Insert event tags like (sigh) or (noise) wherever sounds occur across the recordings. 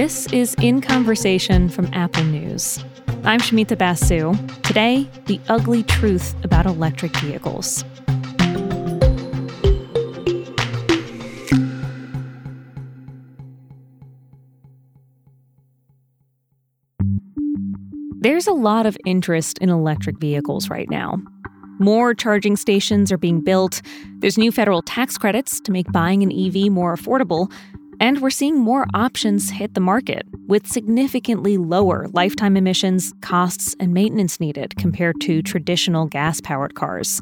This is In Conversation from Apple News. I'm Shumita Basu. Today, the ugly truth about electric vehicles. There's a lot of interest in electric vehicles right now. More charging stations are being built, there's new federal tax credits to make buying an EV more affordable, and we're seeing more options hit the market with significantly lower lifetime emissions, costs, and maintenance needed compared to traditional gas powered cars.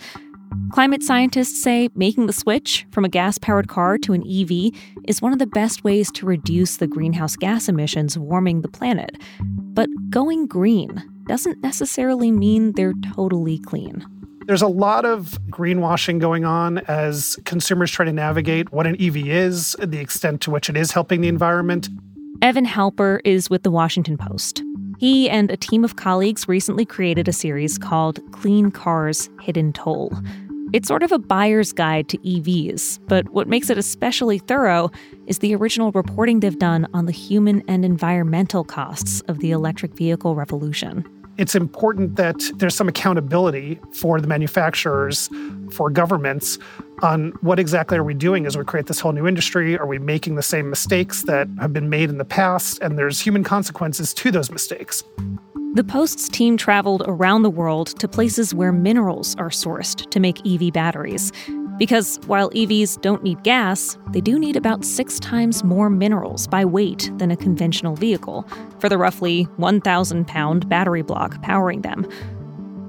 Climate scientists say making the switch from a gas powered car to an EV is one of the best ways to reduce the greenhouse gas emissions warming the planet. But going green doesn't necessarily mean they're totally clean. There's a lot of greenwashing going on as consumers try to navigate what an EV is, the extent to which it is helping the environment. Evan Halper is with the Washington Post. He and a team of colleagues recently created a series called Clean Cars Hidden Toll. It's sort of a buyer's guide to EVs, but what makes it especially thorough is the original reporting they've done on the human and environmental costs of the electric vehicle revolution it's important that there's some accountability for the manufacturers, for governments on what exactly are we doing as we create this whole new industry? Are we making the same mistakes that have been made in the past? And there's human consequences to those mistakes. The Post's team traveled around the world to places where minerals are sourced to make EV batteries. Because while EVs don't need gas, they do need about six times more minerals by weight than a conventional vehicle for the roughly 1,000 pound battery block powering them.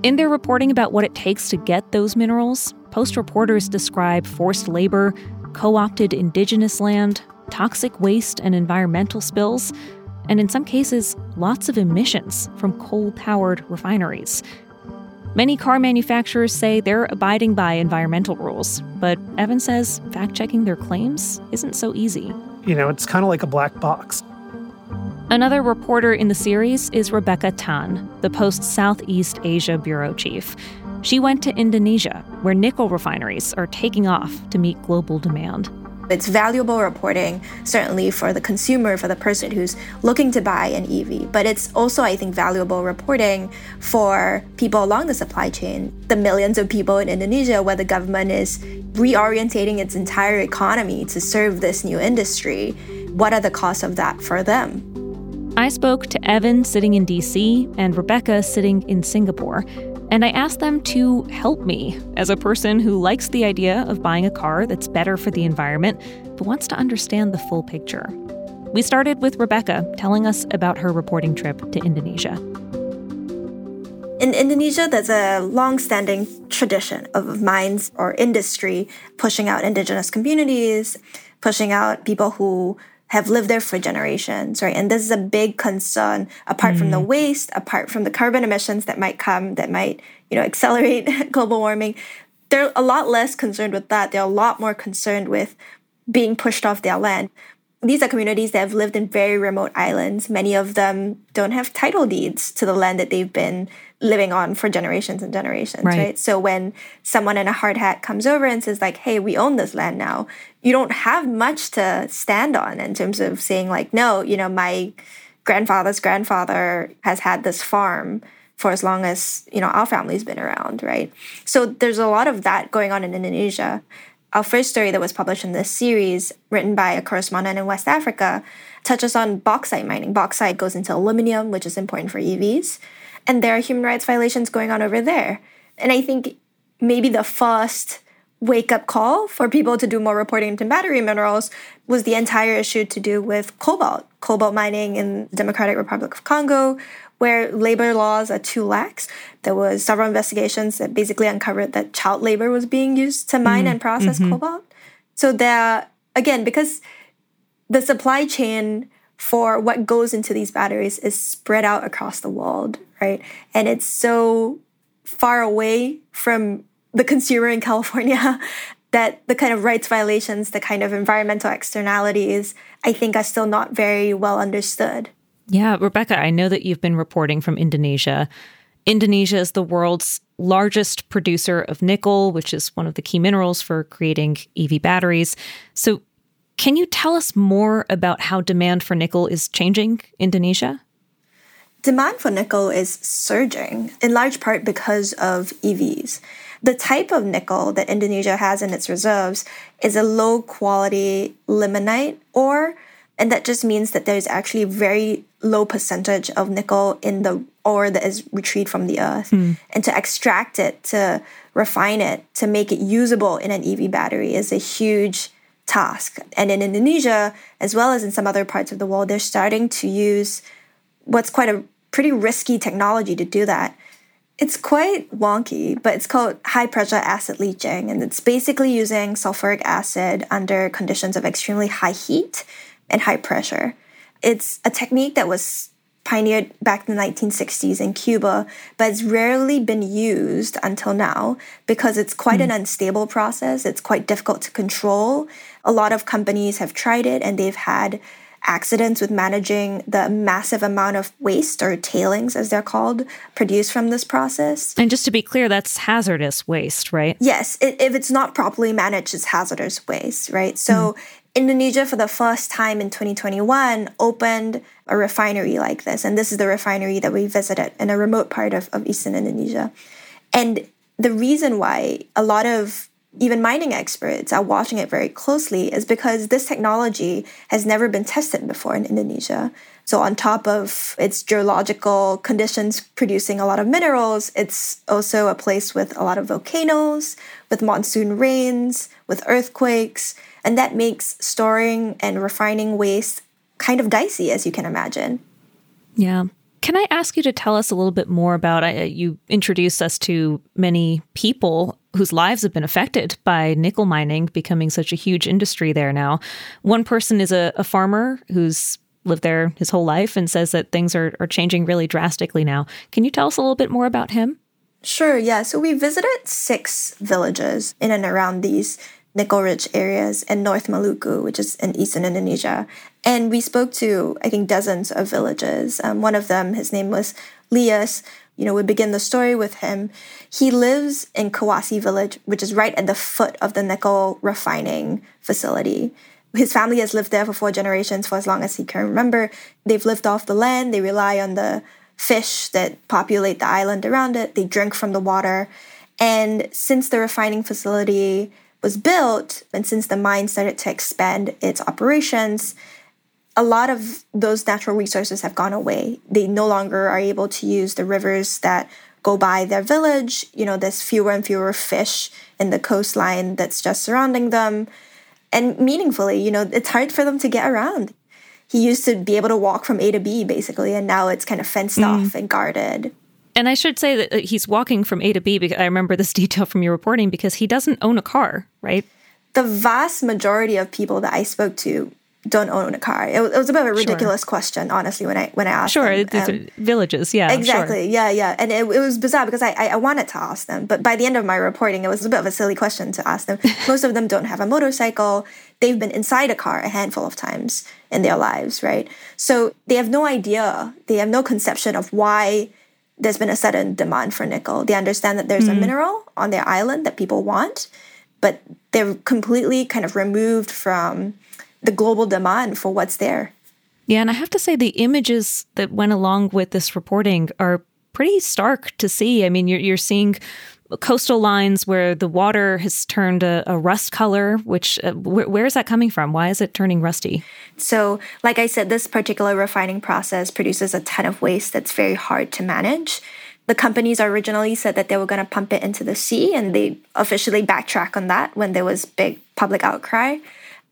In their reporting about what it takes to get those minerals, Post reporters describe forced labor, co opted indigenous land, toxic waste and environmental spills, and in some cases, lots of emissions from coal powered refineries. Many car manufacturers say they're abiding by environmental rules, but Evan says fact checking their claims isn't so easy. You know, it's kind of like a black box. Another reporter in the series is Rebecca Tan, the Post's Southeast Asia bureau chief. She went to Indonesia, where nickel refineries are taking off to meet global demand. It's valuable reporting, certainly for the consumer, for the person who's looking to buy an EV. But it's also, I think, valuable reporting for people along the supply chain, the millions of people in Indonesia, where the government is reorientating its entire economy to serve this new industry. What are the costs of that for them? I spoke to Evan sitting in DC and Rebecca sitting in Singapore. And I asked them to help me as a person who likes the idea of buying a car that's better for the environment, but wants to understand the full picture. We started with Rebecca telling us about her reporting trip to Indonesia. In Indonesia, there's a long-standing tradition of mines or industry pushing out indigenous communities, pushing out people who have lived there for generations, right? And this is a big concern apart mm. from the mm. waste, apart from the carbon emissions that might come that might, you know, (laughs) accelerate (laughs) global warming. They're a lot less concerned with that. They're a lot more concerned with being pushed off their land. These are communities that have lived in very remote islands. Many of them don't have title deeds to the land that they've been living on for generations and generations, right. right? So when someone in a hard hat comes over and says like, "Hey, we own this land now," you don't have much to stand on in terms of saying like, "No, you know, my grandfather's grandfather has had this farm for as long as, you know, our family's been around, right?" So there's a lot of that going on in Indonesia. Our first story that was published in this series, written by a correspondent in West Africa, touches on bauxite mining. Bauxite goes into aluminum, which is important for EVs and there are human rights violations going on over there. And I think maybe the first wake up call for people to do more reporting into battery minerals was the entire issue to do with cobalt, cobalt mining in the Democratic Republic of Congo, where labor laws are too lax. There was several investigations that basically uncovered that child labor was being used to mine mm and process mm-hmm. cobalt. So there, again, because the supply chain for what goes into these batteries is spread out across the world, right? And it's so far away from the consumer in (laughs) California that the kind of rights violations, the kind of environmental externalities, I think are still not very well understood. Yeah, Rebecca, I know that you've been reporting from Indonesia. Indonesia is the world's largest producer of nickel, which is one of the key minerals for creating EV batteries. So Can you tell us more about how demand for nickel is changing in Indonesia? Demand for nickel is surging, in large part because of EVs. The type of nickel that Indonesia has in its reserves is a low quality limonite ore, and that just means that there's actually very low percentage of nickel in the ore that is retrieved from the earth. Mm. And to extract it, to refine it, to make it usable in an EV battery is a huge task. And in Indonesia, as well as in some other parts of the world, they're starting to use what's quite a pretty risky technology to do that. It's quite wonky, but it's called high pressure acid leaching. And it's basically using sulfuric acid under conditions of extremely high heat and high pressure. It's a technique that was pioneered back in the 1960s in Cuba, but it's rarely been used until now because it's quite mm. an hmm. unstable process. It's quite difficult to control. A lot of companies have tried it and they've had accidents with managing the massive amount of waste or tailings, as they're called, produced from this process. And just to be clear, that's hazardous waste, right? Yes. It, if it's not properly managed, it's hazardous waste, right? So mm. Indonesia, for the first time in 2021, opened a refinery like this. And this is the refinery that we visited in a remote part of, of eastern Indonesia. And the reason why a lot of even mining experts are watching it very closely is because this technology has never been tested before in Indonesia. So, on top of its geological conditions producing a lot of minerals, it's also a place with a lot of volcanoes, with monsoon rains, with earthquakes, and that makes storing and refining waste kind of dicey, as you can imagine. Yeah. Can I ask you to tell us a little bit more about? Uh, you introduced us to many people whose lives have been affected by nickel mining becoming such a huge industry there now. One person is a, a farmer who's lived there his whole life and says that things are, are changing really drastically now. Can you tell us a little bit more about him? Sure, yeah. So we visited six villages in and around these nickel rich areas in North Maluku, which is in eastern Indonesia. And we spoke to, I think, dozens of villages. Um, one of them, his name was Lias, you know, we begin the story with him. He lives in Kawasi village, which is right at the foot of the nickel refining facility. His family has lived there for four generations for as long as he can remember. They've lived off the land, they rely on the fish that populate the island around it, they drink from the water. And since the refining facility was built, and since the mine started to expand its operations, a lot of those natural resources have gone away. They no longer are able to use the rivers that go by their village. You know, there's fewer and fewer fish in the coastline that's just surrounding them. And meaningfully, you know, it's hard for them to get around. He used to be able to walk from A to B basically, and now it's kind of fenced mm. off and guarded. And I should say that he's walking from A to B because I remember this (laughs) detail from your reporting because he doesn't own a car, right? The vast majority of people that I spoke to don't own a car. It, it was a bit of a ridiculous sure. question, honestly, when I when I asked. Sure, them. Um, villages, yeah, exactly, sure. yeah, yeah, and it, it was bizarre because I, I, I wanted to ask them, but by the end of my reporting, it was a bit of a silly question to ask them. (laughs) Most of them don't have a motorcycle. They've been inside a car a handful of times in their lives, right? So they have no idea. They have no conception of why there's been a sudden demand for nickel. They understand that there's mm. a mineral on their island that people want, but they're completely kind of removed from the global demand for what's there. Yeah, and I have to say the images that went along with this reporting are pretty stark to see. I mean, you're, you're seeing coastal lines where the water has turned a, a rust color, which uh, wh- where is that coming from? Why is it turning rusty? So, like I said, this particular refining process produces a ton of waste that's very hard to manage. The companies originally said that they were going to pump it into the sea, and they officially backtrack on that when there was big public outcry.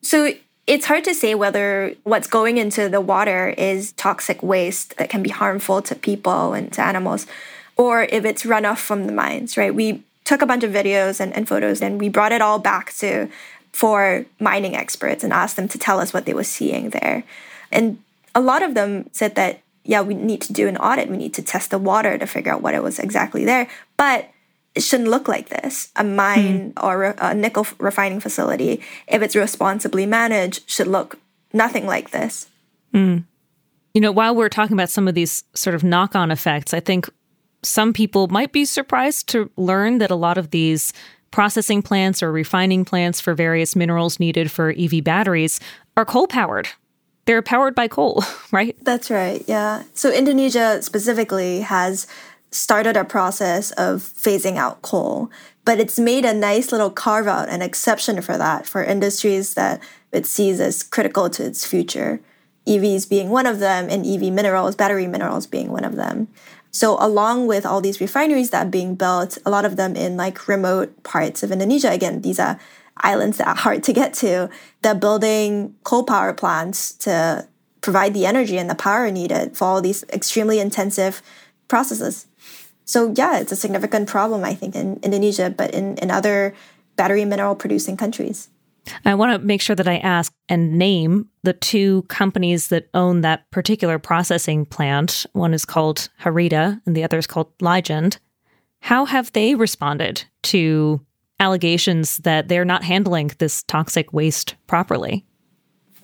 So it's hard to say whether what's going into the water is toxic waste that can be harmful to people and to animals, or if it's runoff from the mines, right? We took a bunch of videos and, and photos and we brought it all back to for mining experts and asked them to tell us what they were seeing there. And a lot of them said that, yeah, we need to do an audit. We need to test the water to figure out what it was exactly there. But it shouldn't look like this. A mine mm. or a nickel refining facility, if it's responsibly managed, should look nothing like this. Mm. You know, while we're talking about some of these sort of knock on effects, I think some people might be surprised to learn that a lot of these processing plants or refining plants for various minerals needed for EV batteries are coal powered. They're powered by coal, (laughs) right? That's right, yeah. So Indonesia specifically has started a process of phasing out coal, but it's made a nice little carve out and exception for that for industries that it sees as critical to its future. EVs being one of them, and EV minerals, battery minerals being one of them. So, along with all these refineries that are being built, a lot of them in like remote parts of Indonesia, again, these are islands that are hard to get to, they're building coal power plants to provide the energy and the power needed for all these extremely intensive processes. So, yeah, it's a significant problem, I think, in Indonesia, but in, in other battery mineral producing countries. I want to make sure that I ask and name the two companies that own that particular processing plant. One is called Harita and the other is called Lygend. How have they responded to allegations that they're not handling this toxic waste properly?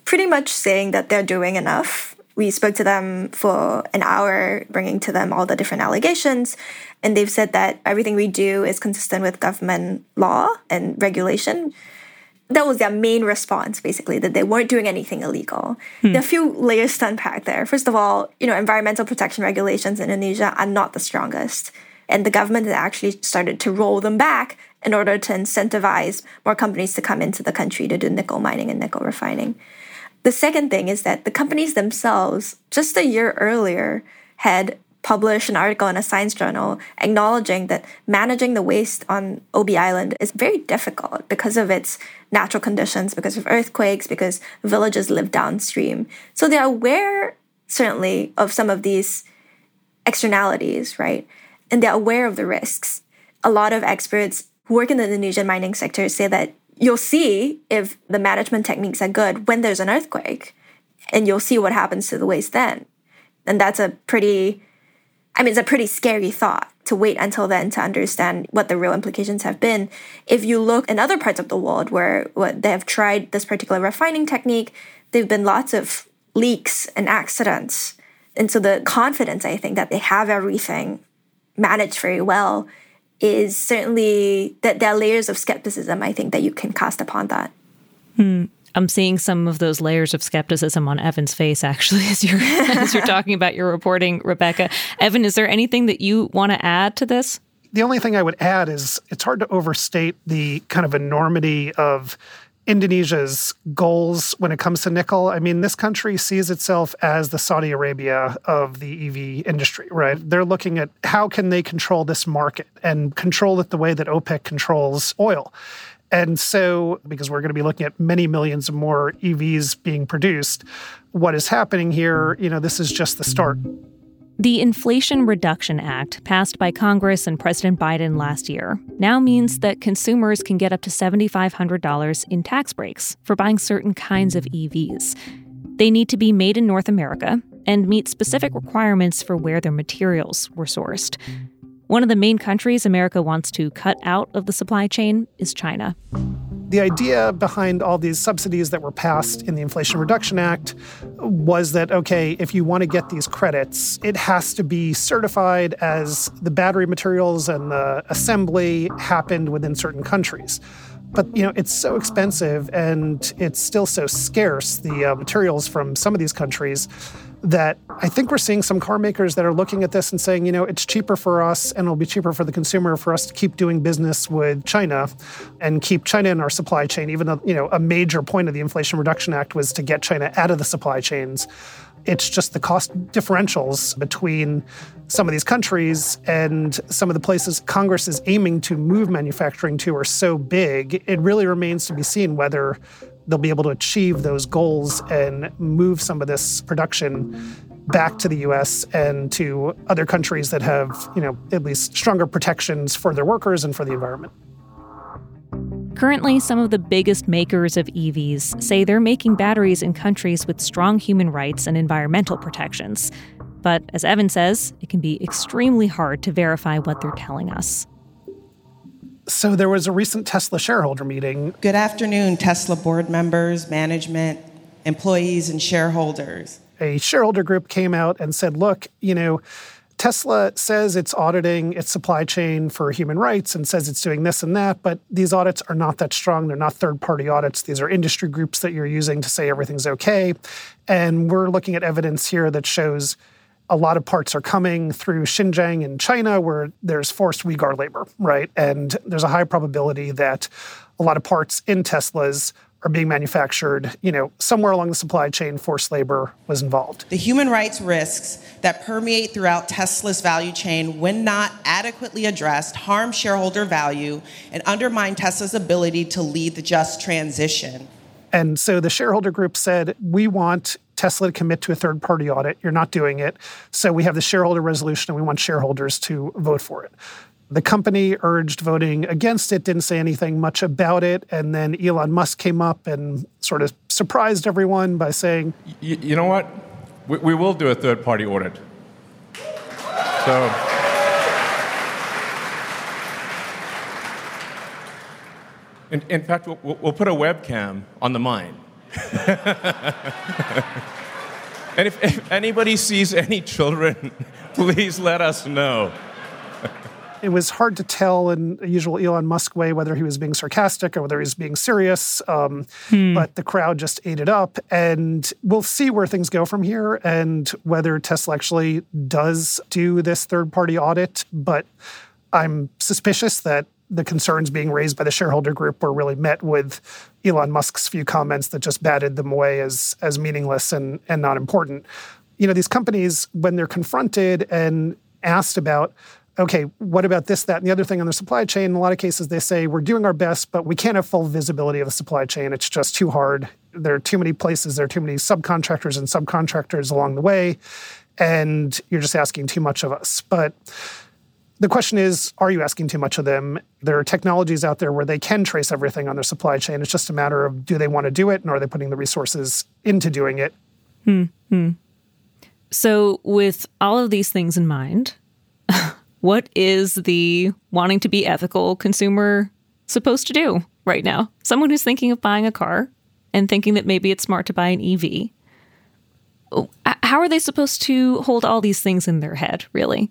Pretty much saying that they're doing enough. We spoke to them for an hour, bringing to them all the different allegations. And they've said that everything we do is consistent with government law and regulation that was their main response, basically, that they weren't doing anything illegal. Hmm. There are a few layers to unpack there. First of all, you know, environmental protection regulations in Indonesia are not the strongest. And the government has actually started to roll them back in order to incentivize more companies to come into the country to do nickel mining and nickel refining. The second thing is that the companies themselves, just a year earlier, had published an article in a science journal acknowledging that managing the waste on Obi Island is very difficult because of its natural conditions, because of earthquakes, because villages live downstream. So they're aware, certainly, of some of these externalities, right? And they're aware of the risks. A lot of experts who work in the Indonesian mining sector say that you'll see if the management techniques are good when there's an earthquake, and you'll see what happens to the waste then. And that's a pretty I mean, it's a pretty scary thought to wait until then to understand what the real implications have been. If you look in other parts of the world where what they have tried this particular refining technique, there've been lots of leaks and accidents. And so the confidence I think that they have everything managed very well is certainly that there are layers of skepticism I think that you can cast upon that. Hmm. I'm seeing some of those layers of skepticism on Evan's face actually (laughs) as you're as you're talking about your reporting, Rebecca. Evan, is there anything that you want to add to this? The only thing I would add is it's hard to overstate the kind of enormity of Indonesia's goals when it comes to nickel. I mean, this country sees itself as the Saudi Arabia of the EV industry, right? They're looking at how can they control this market and control it the way that OPEC controls oil. And so, because we're going to be looking at many millions more EVs being produced, what is happening here, you know, this is just the start. The Inflation Reduction Act, passed by Congress and President Biden last year, now means that consumers can get up to $7,500 in tax breaks for buying certain kinds of EVs. They need to be made in North America and meet specific requirements for where their materials were sourced. One of the main countries America wants to cut out of the supply chain is China. The idea behind all these subsidies that were passed in the Inflation Reduction Act was that, okay, if you want to get these credits, it has to be certified as the battery materials and the assembly happened within certain countries but you know it's so expensive and it's still so scarce the uh, materials from some of these countries that I think we're seeing some car makers that are looking at this and saying, you know, it's cheaper for us and it'll be cheaper for the consumer for us to keep doing business with China and keep China in our supply chain, even though, you know, a major point of the Inflation Reduction Act was to get China out of the supply chains. It's just the cost differentials between some of these countries and some of the places Congress is aiming to move manufacturing to are so big, it really remains to be seen whether they'll be able to achieve those goals and move some of this production back to the US and to other countries that have, you know, at least stronger protections for their workers and for the environment. Currently, some of the biggest makers of EVs say they're making batteries in countries with strong human rights and environmental protections. But as Evan says, it can be extremely hard to verify what they're telling us. So there was a recent Tesla shareholder meeting. Good afternoon, Tesla board members, management, employees, and shareholders. A shareholder group came out and said, look, you know, Tesla says it's auditing its supply chain for human rights and says it's doing this and that, but these audits are not that strong. They're not third party audits. These are industry groups that you're using to say everything's okay. And we're looking at evidence here that shows a lot of parts are coming through Xinjiang in China where there's forced Uyghur labor, right? And there's a high probability that a lot of parts in Teslas are being manufactured, you know, somewhere along the supply chain, forced labor was involved. The human rights risks that permeate throughout Tesla's value chain, when not adequately addressed, harm shareholder value and undermine Tesla's ability to lead the just transition. And so the shareholder group said, we want Tesla to commit to a third party audit. You're not doing it. So we have the shareholder resolution and we want shareholders to vote for it. The company urged voting against it, didn't say anything much about it. And then Elon Musk came up and sort of surprised everyone by saying, y- You know what? We, we will do a third party audit. So. In, in fact, we'll, we'll put a webcam on the mine. (laughs) and if, if anybody sees any children, (laughs) please let us know it was hard to tell in the usual Elon Musk way whether he was being sarcastic or whether he was being serious. Um, hmm. But the crowd just ate it up. And we'll see where things go from here and whether Tesla actually does do this third party audit. But I'm suspicious that the concerns being raised by the shareholder group were really met with Elon Musk's few comments that just batted them away as as meaningless and and not important. You know, these companies when they're confronted and asked about okay, what about this, that, and the other thing on the supply chain? In a lot of cases, they say, we're doing our best, but we can't have full visibility of the supply chain. It's just too hard. There are too many places, there are too many subcontractors and subcontractors along the way, and you're just asking too much of us. But the question is, are you asking too much of them? There are technologies out there where they can trace everything on their supply chain. It's just a matter of do they want to do it and are they putting the resources into doing it? Hmm. So, with all of these things in mind, (laughs) what is the wanting to be ethical consumer supposed to do right now? Someone who's thinking of buying a car and thinking that maybe it's smart to buy an EV. How are they supposed to hold all these things in their head, really?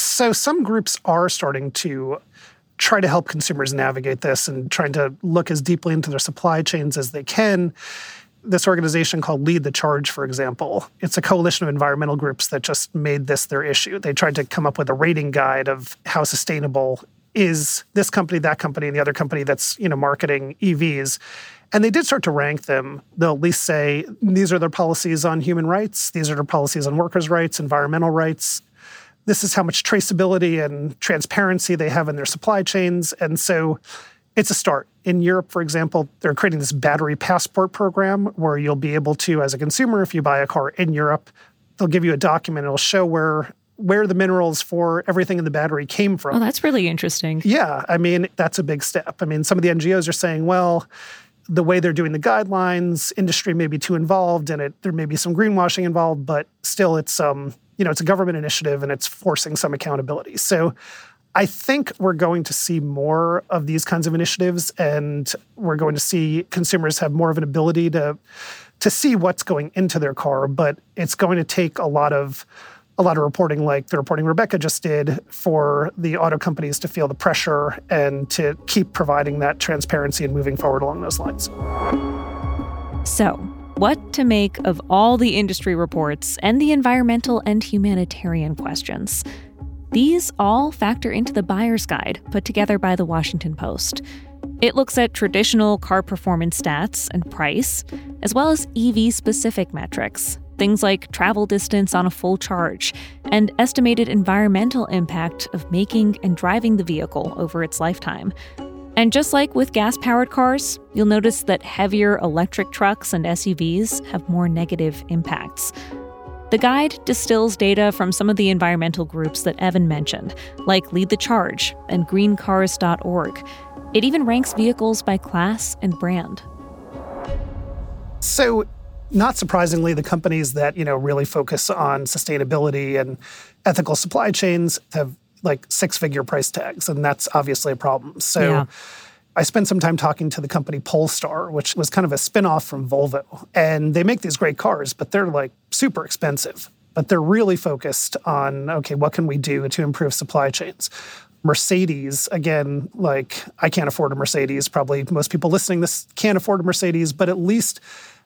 So, some groups are starting to try to help consumers navigate this and trying to look as deeply into their supply chains as they can this organization called Lead the Charge, for example, it's a coalition of environmental groups that just made this their issue. They tried to come up with a rating guide of how sustainable is this company, that company, and the other company that's you know marketing EVs. And they did start to rank them. They'll at least say these are their policies on human rights, these are their policies on workers' rights, environmental rights. This is how much traceability and transparency they have in their supply chains. And so it's a start. In Europe, for example, they're creating this battery passport program where you'll be able to, as a consumer, if you buy a car in Europe, they'll give you a document. It'll show where where the minerals for everything in the battery came from. Oh, that's really interesting. Yeah, I mean that's a big step. I mean, some of the NGOs are saying, well, the way they're doing the guidelines, industry may be too involved, and it there may be some greenwashing involved, but still, it's um you know it's a government initiative and it's forcing some accountability. So I think we're going to see more of these kinds of initiatives, and we're going to see consumers have more of an ability to to see what's going into their car. But it's going to take a lot of a lot of reporting, like the reporting Rebecca just did, for the auto companies to feel the pressure and to keep providing that transparency and moving forward along those lines. So, what to make of all the industry reports and the environmental and humanitarian questions? These all factor into the buyer's guide put together by the Washington Post. It looks at traditional car performance stats and price, as well as EV specific metrics, things like travel distance on a full charge and estimated environmental impact of making and driving the vehicle over its lifetime. And just like with gas powered cars, you'll notice that heavier electric trucks and SUVs have more negative impacts. The guide distills data from some of the environmental groups that Evan mentioned, like Lead the Charge and greencars.org. It even ranks vehicles by class and brand. So, not surprisingly, the companies that, you know, really focus on sustainability and ethical supply chains have like six-figure price tags, and that's obviously a problem. So yeah. I spent some time talking to the company Polestar, which was kind of a spinoff from Volvo. And they make these great cars, but they're like super expensive. but they're really focused on okay, what can we do to improve supply chains? Mercedes, again, like I can't afford a Mercedes. Probably most people listening this can't afford a Mercedes, but at least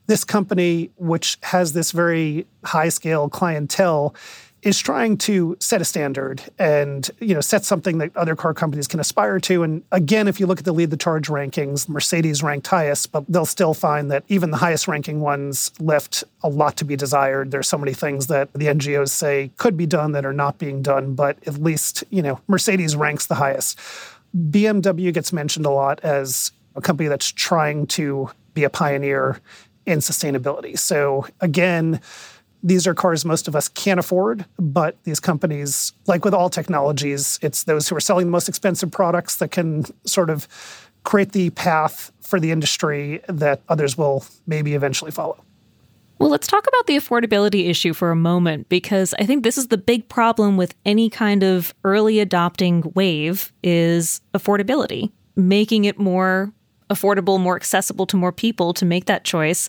this company, which has this very high scale clientele, is trying to set a standard and you know set something that other car companies can aspire to. And again if you look at the lead the charge rankings mercedes ranked highest but they'll still find that even the highest ranking ones left a lot to be desired. There's so many things that the ngos say could be done that are not being done but at least you know mercedes ranks the highest. Bmw gets mentioned a lot as a company that's trying to be a pioneer in sustainability. So again these are cars most of us can't afford, but these companies, like with all technologies, it's those who are selling the most expensive products that can sort of create the path for the industry that others will maybe eventually follow. Well, let's talk about the affordability issue for a moment because I think this is the big problem with any kind of early adopting wave is affordability, making it more affordable, more accessible to more people to make that choice.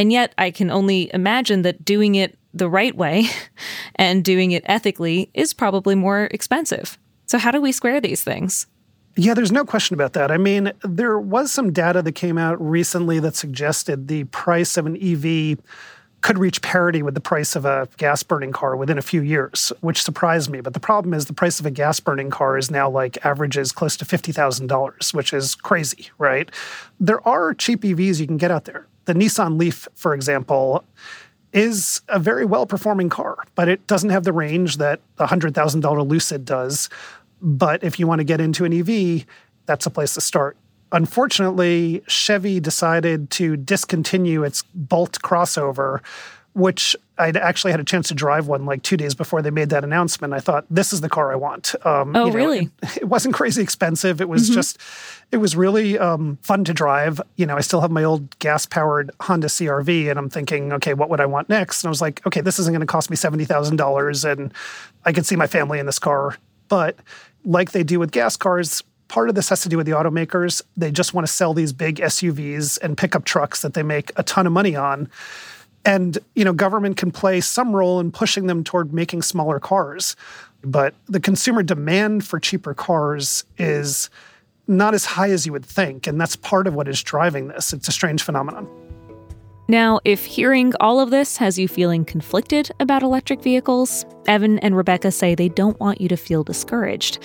And yet, I can only imagine that doing it the right way (laughs) and doing it ethically is probably more expensive. So, how do we square these things? Yeah, there's no question about that. I mean, there was some data that came out recently that suggested the price of an EV could reach parity with the price of a gas burning car within a few years, which surprised me. But the problem is the price of a gas burning car is now like averages close to $50,000, which is crazy, right? There are cheap EVs you can get out there. The Nissan Leaf, for example, is a very well performing car, but it doesn't have the range that a $100,000 Lucid does. But if you want to get into an EV, that's a place to start. Unfortunately, Chevy decided to discontinue its Bolt crossover, which I'd actually had a chance to drive one like two days before they made that announcement. I thought, this is the car I want. Um, oh, you know, really? It, (laughs) it, wasn't crazy expensive. It was mm-hmm. just, it was really um, fun to drive. You know, I still have my old gas powered Honda CRV, and I'm thinking, okay, what would I want next? And I was like, okay, this isn't going to cost me $70,000, and I could see my family in this car. But like they do with gas cars, part of this has to do with the automakers. They just want to sell these big SUVs and pickup trucks that they make a ton of money on. And, you know, government can play some role in pushing them toward making smaller cars. But the consumer demand for cheaper cars is not as high as you would think. And that's part of what is driving this. It's a strange phenomenon. Now, if hearing all of this has you feeling conflicted about electric vehicles, Evan and Rebecca say they don't want you to feel discouraged.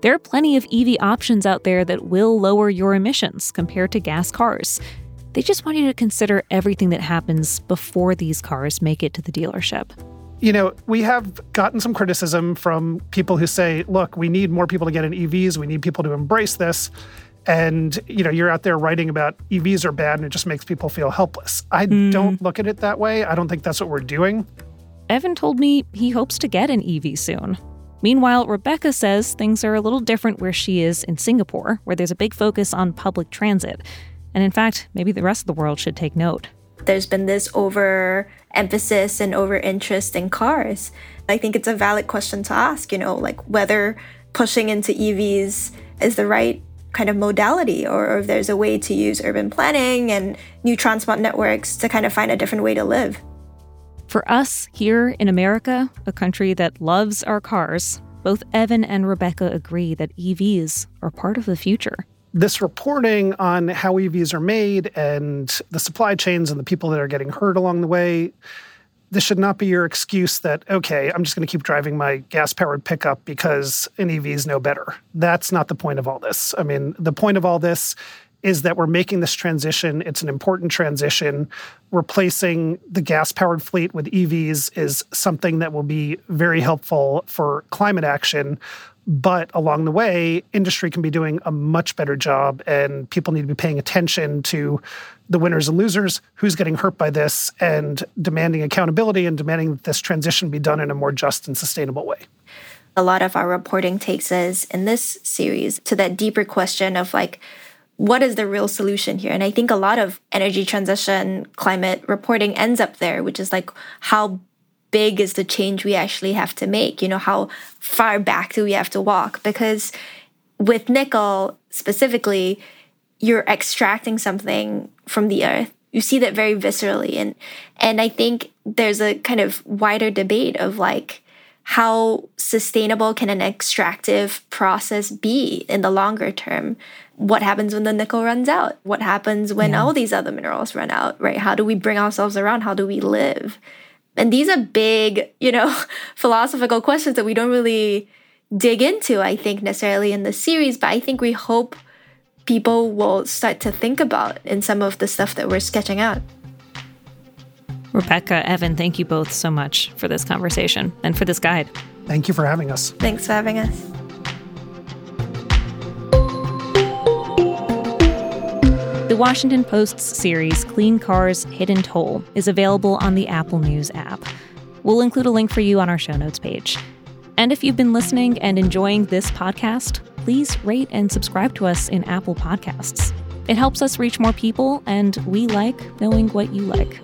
There are plenty of EV options out there that will lower your emissions compared to gas cars. They just want you to consider everything that happens before these cars make it to the dealership. You know, we have gotten some criticism from people who say, look, we need more people to get in EVs. We need people to embrace this. And, you know, you're out there writing about EVs are bad and it just makes people feel helpless. I mm. don't look at it that way. I don't think that's what we're doing. Evan told me he hopes to get an EV soon. Meanwhile, Rebecca says things are a little different where she is in Singapore, where there's a big focus on public transit. And in fact, maybe the rest of the world should take note. There's been this over emphasis and over interest in cars. I think it's a valid question to ask, you know, like whether pushing into EVs is the right kind of modality or if there's a way to use urban planning and new transport networks to kind of find a different way to live. For us here in America, a country that loves our cars, both Evan and Rebecca agree that EVs are part of the future. This reporting on how EVs are made and the supply chains and the people that are getting hurt along the way, this should not be your excuse that, okay, I'm just going to keep driving my gas powered pickup because an EV is no better. That's not the point of all this. I mean, the point of all this is that we're making this transition. It's an important transition. Replacing the gas powered fleet with EVs is something that will be very helpful for climate action. But along the way, industry can be doing a much better job, and people need to be paying attention to the winners and losers, who's getting hurt by this, and demanding accountability and demanding that this transition be done in a more just and sustainable way a lot of our reporting takes us in this series to that deeper question of like what is the real solution here? And I think a lot of energy transition climate reporting ends up there, which is like how big is the change we actually have to make? You know, how far back do we have to walk? Because with nickel specifically, you're extracting something from the earth you see that very viscerally and and I think there's a kind of wider debate of like how sustainable can an extractive process be in the longer term? What happens when the nickel runs out? What happens when yeah. all these other minerals run out, right? How do we bring ourselves around? How do we live? And these are big, you know, (laughs) philosophical questions that we don't really dig into, I think, necessarily in the series, but I think we hope people will start to think about in some of the stuff that we're sketching out. Rebecca, Evan, thank you both so much for this conversation and for this guide. Thank you for having us. Thanks for having us. Washington Post's series Clean Cars Hidden Toll is available on the Apple News app. We'll include a link for you on our show notes page. And if you've been listening and enjoying this podcast, please rate and subscribe to us in Apple Podcasts. It helps us reach more people, and we like knowing what you like.